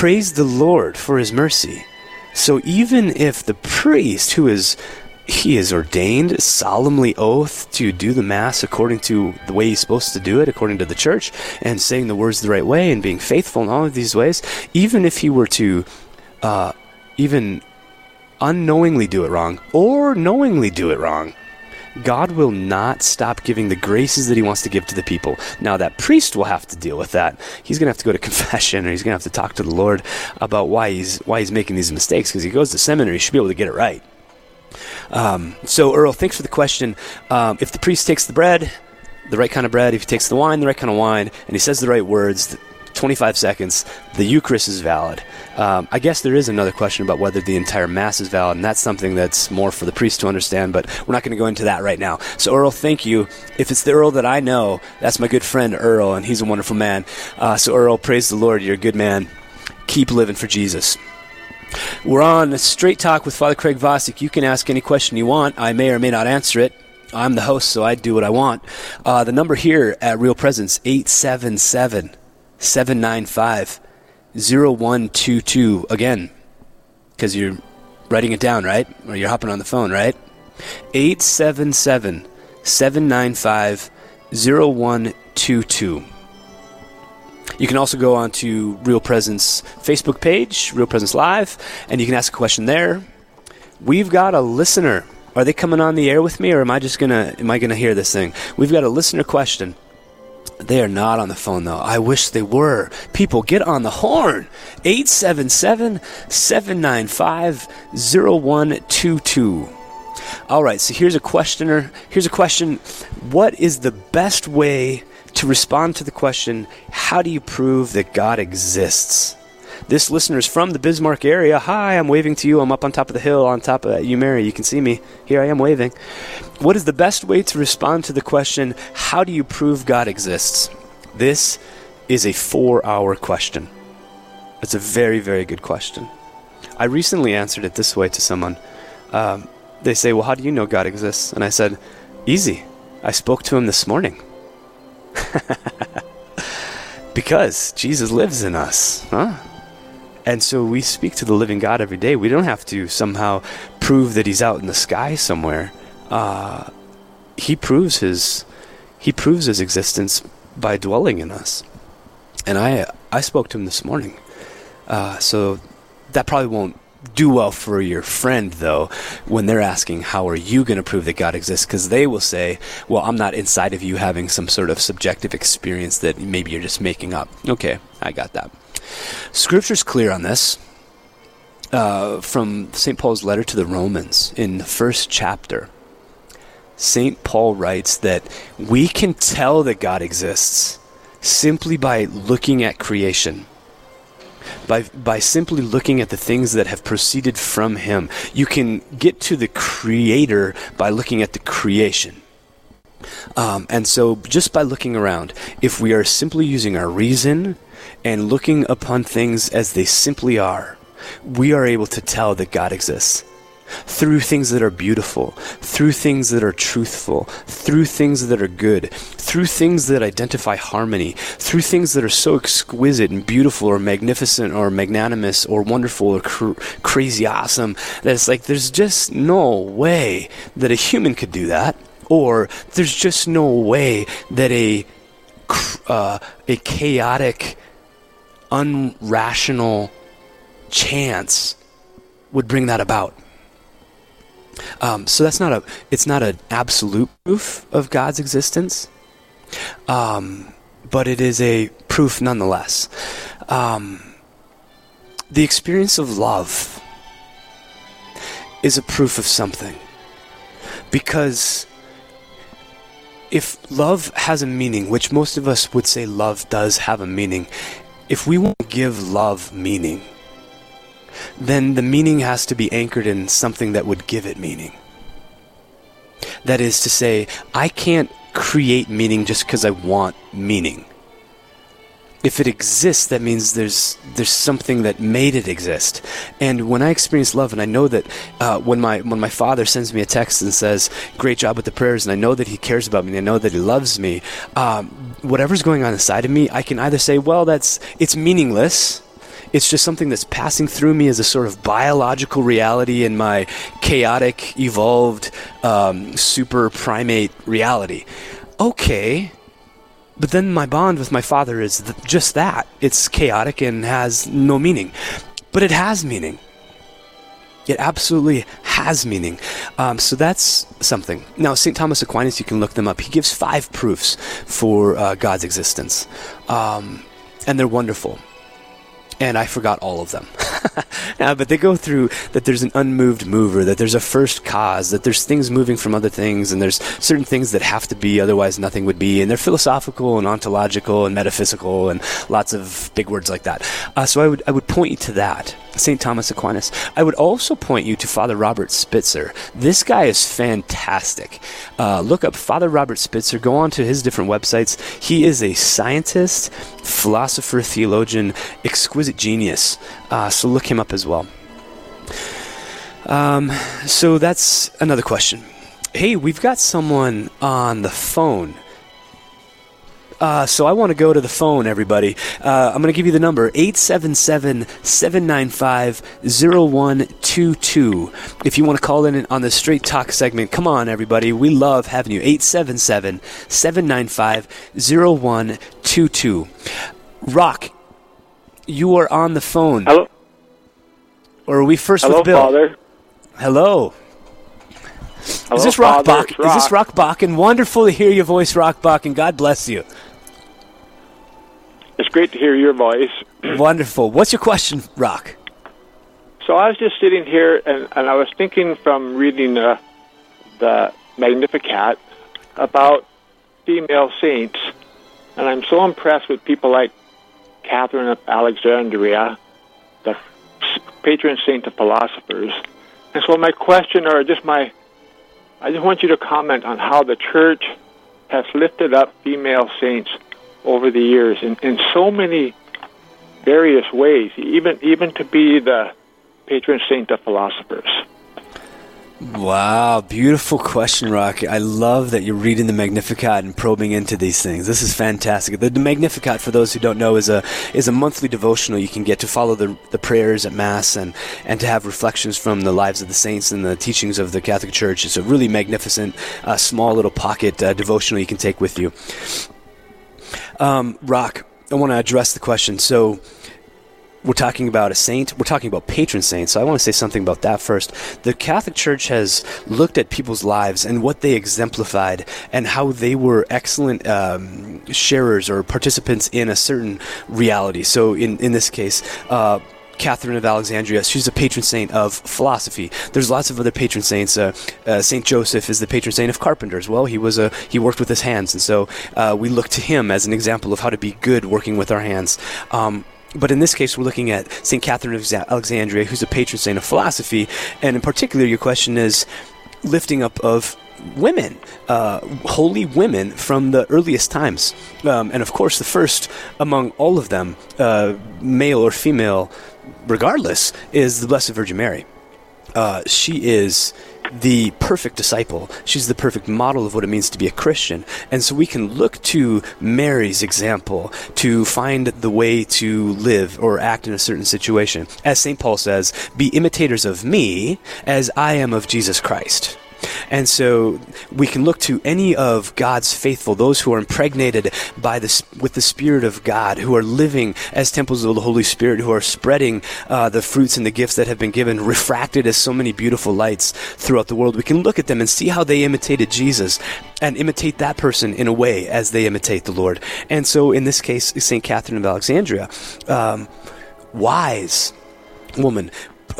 Praise the Lord for his mercy. So even if the priest who is he is ordained solemnly oath to do the mass according to the way he's supposed to do it according to the church and saying the words the right way and being faithful in all of these ways even if he were to uh, even unknowingly do it wrong or knowingly do it wrong God will not stop giving the graces that He wants to give to the people. Now, that priest will have to deal with that. He's going to have to go to *laughs* confession, or he's going to have to talk to the Lord about why he's why he's making these mistakes. Because he goes to seminary, he should be able to get it right. Um, so, Earl, thanks for the question. Um, if the priest takes the bread, the right kind of bread, if he takes the wine, the right kind of wine, and he says the right words, 25 seconds, the Eucharist is valid. Um, I guess there is another question about whether the entire Mass is valid, and that's something that's more for the priest to understand, but we're not going to go into that right now. So, Earl, thank you. If it's the Earl that I know, that's my good friend Earl, and he's a wonderful man. Uh, so, Earl, praise the Lord. You're a good man. Keep living for Jesus. We're on a Straight Talk with Father Craig Vosick. You can ask any question you want. I may or may not answer it. I'm the host, so I do what I want. Uh, the number here at Real Presence, 877 795 0122. Again, because you're writing it down, right? Or you're hopping on the phone, right? 877 795 0122. You can also go on to Real Presence Facebook page, Real Presence Live, and you can ask a question there. We've got a listener. Are they coming on the air with me, or am I just gonna am I gonna hear this thing? We've got a listener question They are not on the phone, though. I wish they were. People, get on the horn. 877 795 0122. All right, so here's a questioner. Here's a question What is the best way to respond to the question, How do you prove that God exists? This listener is from the Bismarck area. Hi, I'm waving to you. I'm up on top of the hill, on top of you, Mary. You can see me. Here I am waving. What is the best way to respond to the question, How do you prove God exists? This is a four hour question. It's a very, very good question. I recently answered it this way to someone. Um, they say, Well, how do you know God exists? And I said, Easy. I spoke to him this morning. *laughs* because Jesus lives in us, huh? And so we speak to the living God every day. We don't have to somehow prove that he's out in the sky somewhere. Uh, he proves his he proves his existence by dwelling in us. And I I spoke to him this morning. Uh, so that probably won't do well for your friend though when they're asking how are you going to prove that god exists because they will say well i'm not inside of you having some sort of subjective experience that maybe you're just making up okay i got that scripture's clear on this uh, from st paul's letter to the romans in the first chapter st paul writes that we can tell that god exists simply by looking at creation by by simply looking at the things that have proceeded from him. You can get to the creator by looking at the creation. Um, and so, just by looking around, if we are simply using our reason and looking upon things as they simply are, we are able to tell that God exists. Through things that are beautiful, through things that are truthful, through things that are good, through things that identify harmony, through things that are so exquisite and beautiful or magnificent or magnanimous or wonderful or cr- crazy awesome that it's like there's just no way that a human could do that, or there's just no way that a uh, a chaotic, unrational chance would bring that about. Um, so that's not a it's not an absolute proof of God's existence, um, but it is a proof nonetheless. Um, the experience of love is a proof of something because if love has a meaning, which most of us would say love does have a meaning, if we want to give love meaning, then the meaning has to be anchored in something that would give it meaning. That is to say, I can't create meaning just because I want meaning. If it exists, that means there's there's something that made it exist. And when I experience love, and I know that uh, when my when my father sends me a text and says, "Great job with the prayers," and I know that he cares about me, and I know that he loves me, um, whatever's going on inside of me, I can either say, "Well, that's it's meaningless," It's just something that's passing through me as a sort of biological reality in my chaotic, evolved, um, super primate reality. Okay. But then my bond with my father is th- just that. It's chaotic and has no meaning. But it has meaning. It absolutely has meaning. Um, so that's something. Now, St. Thomas Aquinas, you can look them up. He gives five proofs for uh, God's existence. Um, and they're wonderful and I forgot all of them. *laughs* uh, but they go through that there's an unmoved mover, that there's a first cause, that there's things moving from other things, and there's certain things that have to be, otherwise nothing would be. And they're philosophical and ontological and metaphysical and lots of big words like that. Uh, so I would I would point you to that. St. Thomas Aquinas. I would also point you to Father Robert Spitzer. This guy is fantastic. Uh, look up Father Robert Spitzer. Go on to his different websites. He is a scientist, philosopher, theologian, exquisite genius. Uh, so look him up as well. Um, so that's another question. Hey, we've got someone on the phone. Uh, so I want to go to the phone, everybody. Uh, I'm going to give you the number 877 795 0122. If you want to call in on the Straight Talk segment, come on, everybody. We love having you. 877 795 0122. Rock, you are on the phone. Hello. Or are we first Hello, with Bill? Father. Hello. Hello, is this Rock Father. Bach? Is this Rock. Rock And Wonderful to hear your voice, Rock Bach, and God bless you. It's great to hear your voice. *clears throat* Wonderful. What's your question, Rock? So I was just sitting here and, and I was thinking from reading uh, the Magnificat about female saints, and I'm so impressed with people like Catherine of Alexandria, the patron saint of philosophers. And so my question, or just my, I just want you to comment on how the church has lifted up female saints over the years in, in so many various ways, even even to be the patron saint of philosophers. Wow, beautiful question, Rocky. I love that you're reading the Magnificat and probing into these things. This is fantastic. The, Magnificat, for those who don't know, is a is a monthly devotional you can get to follow the, the prayers at Mass and, and to have reflections from the lives of the saints and the teachings of the Catholic Church. It's a really magnificent, uh, small little pocket uh, devotional you can take with you. Um, Rock, I want to address the question. So, we're talking about a saint, we're talking about patron saints. So I want to say something about that first. The Catholic Church has looked at people's lives and what they exemplified and how they were excellent um, sharers or participants in a certain reality. So in, in this case, uh, Catherine of Alexandria. She's a patron saint of philosophy. There's lots of other patron saints. Uh, uh, saint Joseph is the patron saint of carpenters. Well, he was a he worked with his hands, and so uh, we look to him as an example of how to be good working with our hands. Um, but in this case, we're looking at St. Catherine of Alexandria, who's a patron saint of philosophy. And in particular, your question is lifting up of women, uh, holy women from the earliest times. Um, and of course, the first among all of them, uh, male or female, regardless, is the Blessed Virgin Mary. Uh, she is the perfect disciple. She's the perfect model of what it means to be a Christian. And so we can look to Mary's example to find the way to live or act in a certain situation. As St. Paul says, be imitators of me as I am of Jesus Christ. And so we can look to any of God's faithful, those who are impregnated by the, with the Spirit of God, who are living as temples of the Holy Spirit, who are spreading uh, the fruits and the gifts that have been given, refracted as so many beautiful lights throughout the world. We can look at them and see how they imitated Jesus and imitate that person in a way as they imitate the Lord. And so in this case, St. Catherine of Alexandria, um, wise woman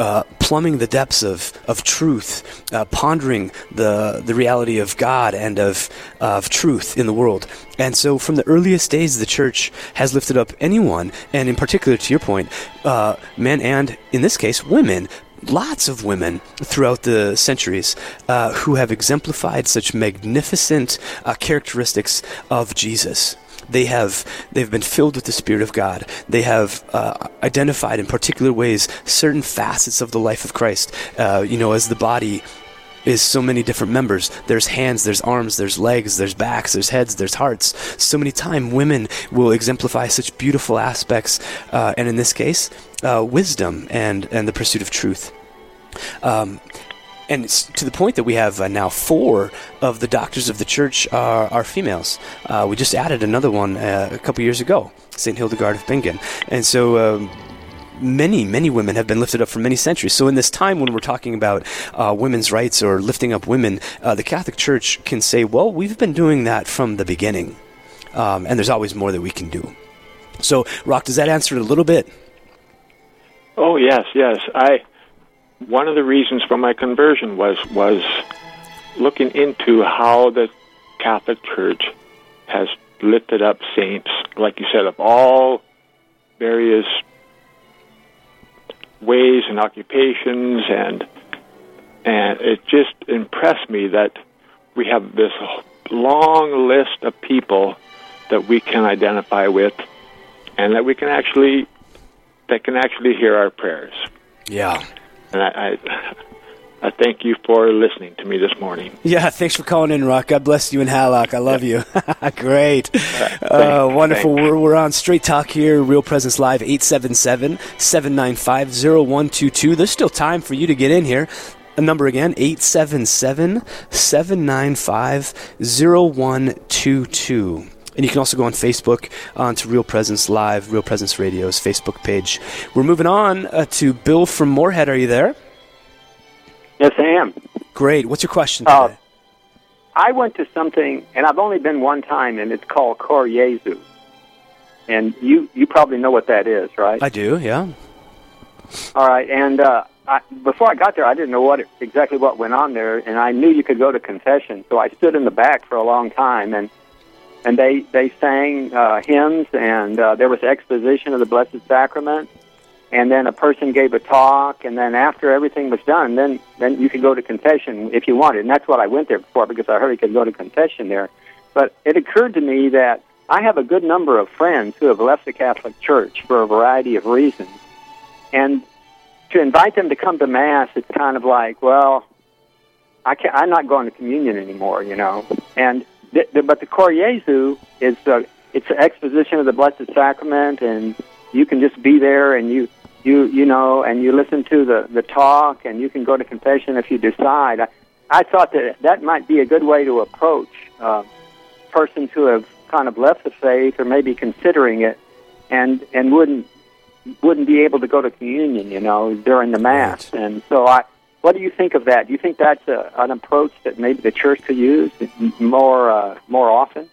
uh, plumbing the depths of, of truth, uh, pondering the, the reality of God and of, of truth in the world. And so, from the earliest days, the church has lifted up anyone, and in particular, to your point, uh, men and, in this case, women, lots of women throughout the centuries uh, who have exemplified such magnificent uh, characteristics of Jesus. They have they've been filled with the Spirit of God. They have uh, identified in particular ways certain facets of the life of Christ. Uh, you know, as the body is so many different members. There's hands, there's arms, there's legs, there's backs, there's heads, there's hearts. So many times women will exemplify such beautiful aspects, uh, and in this case, uh, wisdom and and the pursuit of truth. Um, and it's to the point that we have uh, now four of the doctors of the church are, are females. Uh, we just added another one uh, a couple years ago, St. Hildegard of Bingen. And so. Um, many, many women have been lifted up for many centuries. So, in this time when we're talking about uh, women's rights or lifting up women, uh, the Catholic Church can say, well, we've been doing that from the beginning. Um, and there's always more that we can do. So, Rock, does that answer it a little bit? Oh, yes, yes. I one of the reasons for my conversion was was looking into how the Catholic Church has lifted up saints, like you said, of all various ways and occupations, and and it just impressed me that we have this long list of people that we can identify with, and that we can actually that can actually hear our prayers. Yeah. And I, I, I thank you for listening to me this morning. Yeah, thanks for calling in, Rock. God bless you and Hallock. I love yeah. you. *laughs* Great. Uh, wonderful. We're, we're on Straight Talk here, Real Presence Live, 877 795 0122. There's still time for you to get in here. A number again, 877 795 0122. And you can also go on Facebook onto Real Presence Live, Real Presence Radio's Facebook page. We're moving on uh, to Bill from Moorhead. Are you there? Yes, I am. Great. What's your question today? Uh, I went to something, and I've only been one time, and it's called Cor Jesu. and you you probably know what that is, right? I do, yeah. All right, and uh, I, before I got there, I didn't know what exactly what went on there, and I knew you could go to confession, so I stood in the back for a long time, and and they they sang uh, hymns, and uh, there was exposition of the Blessed Sacrament, and then a person gave a talk, and then after everything was done, then then you could go to confession if you wanted, and that's what I went there for because I heard you could go to confession there. But it occurred to me that I have a good number of friends who have left the Catholic Church for a variety of reasons, and to invite them to come to mass, it's kind of like, well, I can't, I'm not going to communion anymore, you know. And the, the, but the Cor Jesu is uh, it's an exposition of the Blessed Sacrament, and you can just be there and you you you know and you listen to the the talk, and you can go to confession if you decide. I, I thought that that might be a good way to approach uh, persons who have kind of left the faith or maybe considering it, and and wouldn't wouldn't be able to go to communion, you know, during the mass. Right. And so I what do you think of that? Do you think that's a, an approach that maybe the church could use more uh, more often?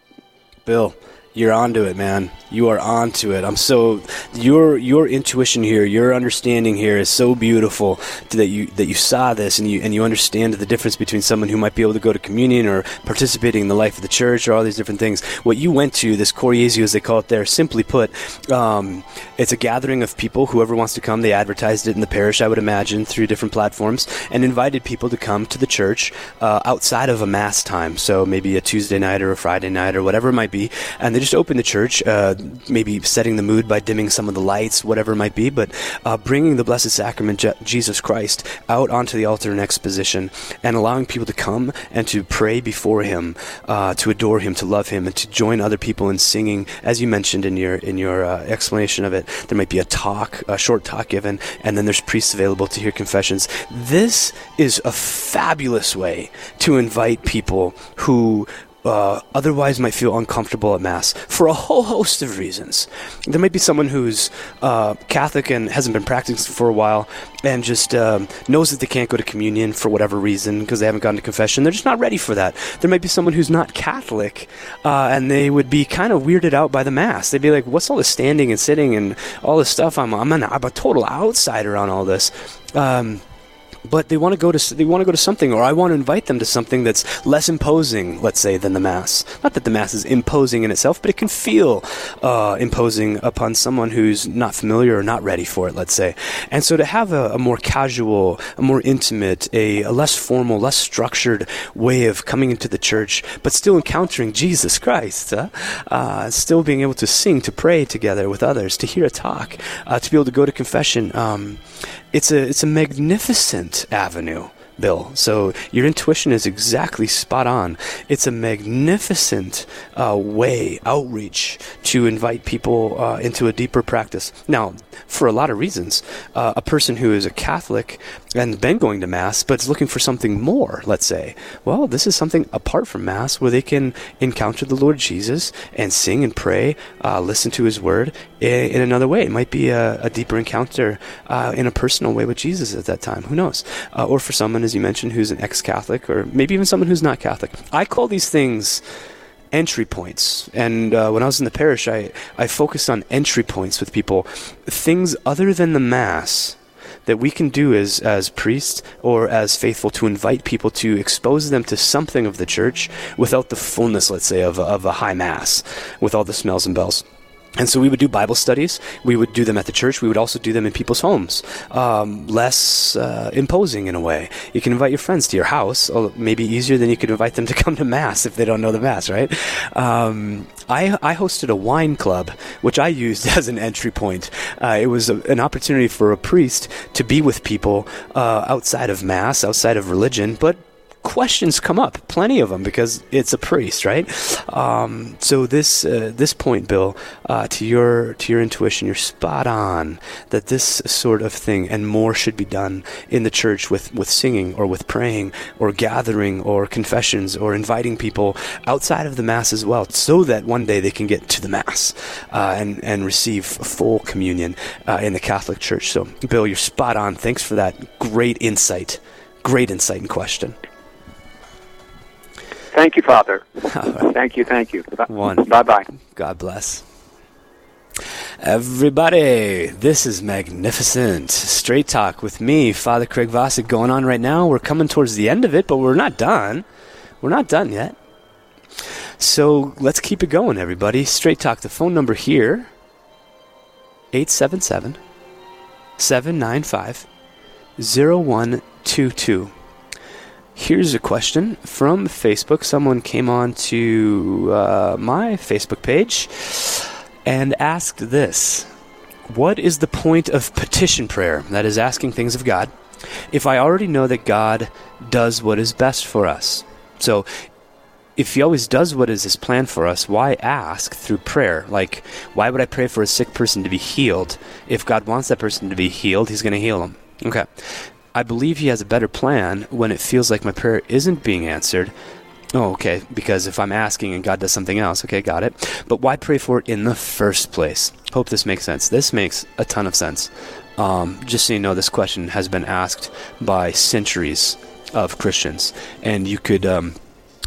Bill, you're onto it, man. You are onto it. I'm so your your intuition here, your understanding here is so beautiful that you that you saw this and you and you understand the difference between someone who might be able to go to communion or participating in the life of the church or all these different things. What you went to, this Cor Jesu as they call it there, simply put, um, it's a gathering of people. Whoever wants to come, they advertised it in the parish, I would imagine, through different platforms, and invited people to come to the church uh, outside of a mass time. So maybe a Tuesday night or a Friday night or whatever it might be, and they just open the church. Uh, maybe setting the mood by dimming some of the lights, whatever it might be, but uh, bringing the Blessed Sacrament, Je- Jesus Christ, out onto the altar in exposition and allowing people to come and to pray before Him, uh, to adore Him, to love Him, and to join other people in singing. As you mentioned in your in your uh, explanation of it, there might be a talk, a short talk given, and then there's priests available to hear confessions. This is a fabulous way to invite people who uh, otherwise might feel uncomfortable at Mass for a whole host of reasons. There might be someone who's uh, Catholic and hasn't been practicing for a while and just um, knows that they can't go to communion for whatever reason because they haven't gone to confession. They're just not ready for that. There might be someone who's not Catholic uh, and they would be kind of weirded out by the Mass. They'd be like, what's all this standing and sitting and all this stuff? I'm, I'm, an, I'm a total outsider on all this. Um, but they want to go to they want to go to something, or I want to invite them to something that's less imposing, let's say, than the mass. Not that the mass is imposing in itself, but it can feel uh, imposing upon someone who's not familiar or not ready for it, let's say. And so to have a, a more casual, a more intimate, a, a, less formal, less structured way of coming into the church, but still encountering Jesus Christ, uh, uh, still being able to sing, to pray together with others, to hear a talk, uh, to be able to go to confession. Um, it's a it's a magnificent avenue Bill. So your intuition is exactly spot on. It's a magnificent uh, way, outreach, to invite people uh, into a deeper practice. Now, for a lot of reasons, uh, a person who is a Catholic and been going to Mass but is looking for something more, let's say, well, this is something apart from Mass where they can encounter the Lord Jesus and sing and pray, uh, listen to His Word in, in, another way. It might be a, a deeper encounter uh, in a personal way with Jesus at that time. Who knows? Uh, or for someone as you mentioned, who's an ex Catholic, or maybe even someone who's not Catholic. I call these things entry points. And uh, when I was in the parish, I, I focused on entry points with people, things other than the Mass that we can do as, as priests or as faithful to invite people to expose them to something of the church without the fullness, let's say, of, of a high Mass, with all the smells and bells. And so we would do Bible studies. We would do them at the church. We would also do them in people's homes, um, less uh, imposing in a way. You can invite your friends to your house, maybe easier than you could invite them to come to mass if they don't know the mass, right? Um, I, I, hosted a wine club, which I used *laughs* as an entry point. Uh, it was a, an opportunity for a priest to be with people uh, outside of mass, outside of religion, but questions come up, plenty of them, because it's a priest, right? Um, so this uh, this point, Bill, uh, to your to your intuition, you're spot on that this sort of thing and more should be done in the church with with singing or with praying or gathering or confessions or inviting people outside of the mass as well, so that one day they can get to the mass uh, and and receive full communion uh, in the Catholic Church. So, Bill, you're spot on. Thanks for that great insight. Great insight and question. Thank you, Father. *laughs* Thank you, thank you. One. Bye bye. God bless. Everybody, this is magnificent. Straight Talk with me, Father Craig Vossick, going on right now. We're coming towards the end of it, but we're not done. We're not done yet. So let's keep it going, everybody. Straight Talk, the phone number here 877 795 0122. Here's a question from Facebook. Someone came on to uh, my Facebook page and asked this What is the point of petition prayer? That is asking things of God. If I already know that God does what is best for us. So, if he always does what is his plan for us, why ask through prayer? Like, why would I pray for a sick person to be healed? If God wants that person to be healed, he's going to heal them. Okay. I believe he has a better plan when it feels like my prayer isn't being answered. Oh, okay, because if I'm asking and God does something else, okay, got it. But why pray for it in the first place? Hope this makes sense. This makes a ton of sense. Um, just so you know, this question has been asked by centuries of Christians, and you could. Um,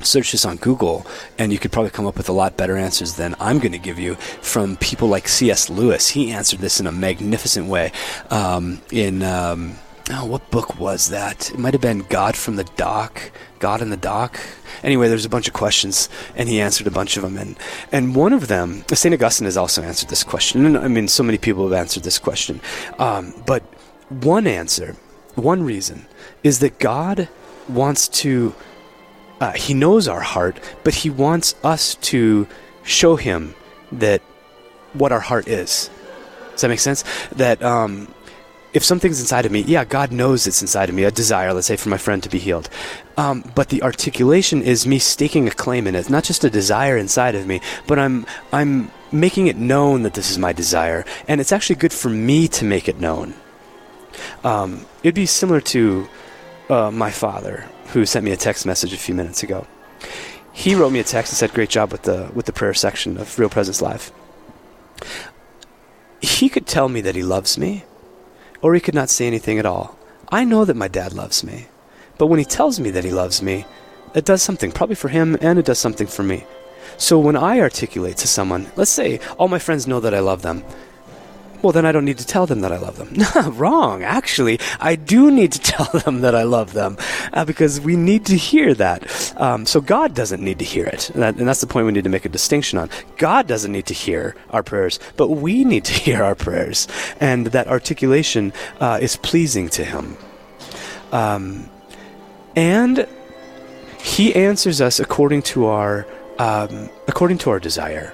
search this on Google, and you could probably come up with a lot better answers than I'm going to give you from people like C.S. Lewis. He answered this in a magnificent way um, in. Um, oh, what book was that? It might have been God from the Dock, God in the Dock. Anyway, there's a bunch of questions, and he answered a bunch of them. And, and one of them, St. Augustine has also answered this question. And I mean, so many people have answered this question. Um, but one answer, one reason, is that God wants to uh, he knows our heart, but he wants us to show him that what our heart is. Does that make sense? That um, if something's inside of me, yeah, God knows it's inside of me, a desire, let's say, for my friend to be healed. Um, but the articulation is me staking a claim in it. Not just a desire inside of me, but I'm I'm making it known that this is my desire, and it's actually good for me to make it known. Um, it'd be similar to uh, my father who sent me a text message a few minutes ago. He wrote me a text and said, "Great job with the with the prayer section of Real Presence Live." He could tell me that he loves me, or he could not say anything at all. I know that my dad loves me, but when he tells me that he loves me, it does something, probably for him, and it does something for me. So when I articulate to someone, let's say all my friends know that I love them, well, then I don't need to tell them that I love them. *laughs* Wrong. Actually, I do need to *laughs* tell them that I love them uh, because we need to hear that. Um, so God doesn't need to hear it. And, that, and, that's the point we need to make a distinction on. God doesn't need to hear our prayers, but we *laughs* need to hear our prayers. And that articulation uh, is pleasing to Him. Um, and He answers us according to our, um, according to our desire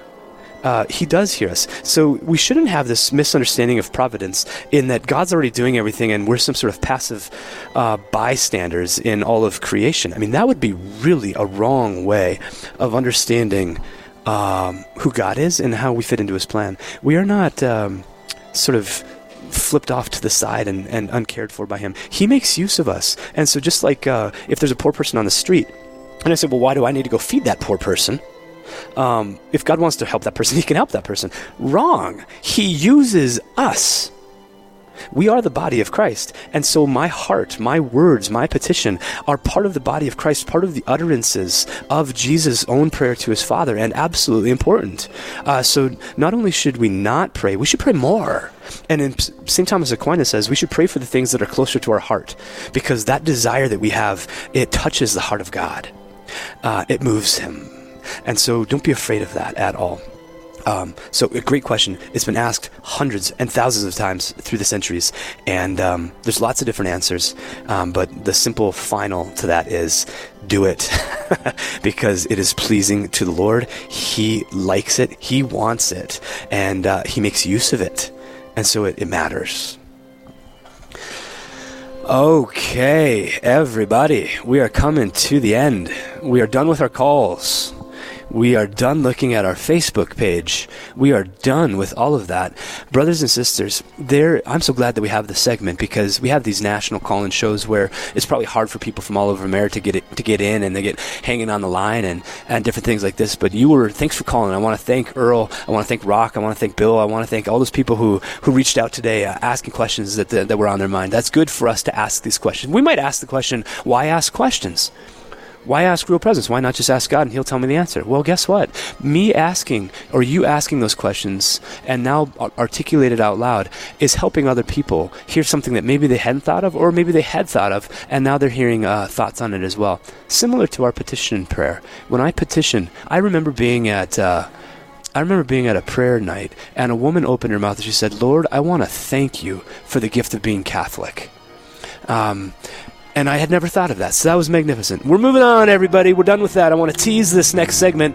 uh, he does hear us. So we shouldn't have this misunderstanding of providence in that God's already doing everything and we're some sort of passive uh, bystanders in all of creation. I mean, that would be really a wrong way of understanding um, who God is and how we fit into his plan. We are not um, sort of flipped off to the side and, and uncared for by him. He makes use of us. And so, just like uh, if there's a poor person on the street, and I said, well, why do I need to go feed that poor person? Um, if God wants to help that person, *laughs* He can help that person. Wrong. He uses us. We are the body of Christ. And so my heart, my words, my petition are part of the body of Christ, part of the utterances of Jesus' own prayer to his Father, and absolutely important. Uh, so not only should we not pray, we should pray more. And in St. Thomas Aquinas says we should pray for the things that are closer to our heart, because that desire that we have, it touches the heart of God. Uh, it moves him. And so don't be afraid of that at all. Um, so, a great question. It's been asked hundreds and thousands of times through the centuries, and um, there's lots of different answers. Um, but the simple final to that is do it *laughs* because it is pleasing to the Lord. He likes it, He wants it, and uh, He makes use of it. And so it, it matters. Okay, everybody, we are coming to the end. We are done with our calls. We are done looking at our Facebook page. We are done with all of that. Brothers and sisters, there I'm so glad that we have this segment because we have these national call-in shows where it's probably hard for people from all over America to get it, to get in and they get hanging on the line and, and different things like this. But you were thanks for calling. I want to thank Earl. I want to thank Rock. I want to thank Bill. I want to thank all those people who who reached out today uh, asking questions that, that that were on their mind. That's good for us to ask these questions. We might ask the question, why ask questions? Why ask real presence? Why not just ask God and He'll tell me the answer? Well, guess what? Me asking or you asking those questions and now articulated out loud is helping other people hear something that maybe they hadn't thought of or maybe they had thought of and now they're hearing uh, thoughts on it as well. Similar to our petition prayer. When I petition, I remember being at. Uh, I remember being at a prayer night, and a woman opened her mouth and she said, Lord, I want to thank you for the gift of being Catholic. Um, and I had never thought of that. So that was magnificent. We're moving on, everybody. We're done with that. I want to tease this next segment.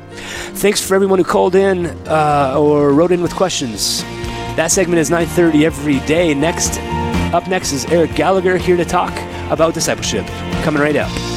Thanks for everyone who called in uh, or wrote in with questions. That segment is 9:30 every day. Next, up next is Eric Gallagher here to talk about discipleship. Coming right up.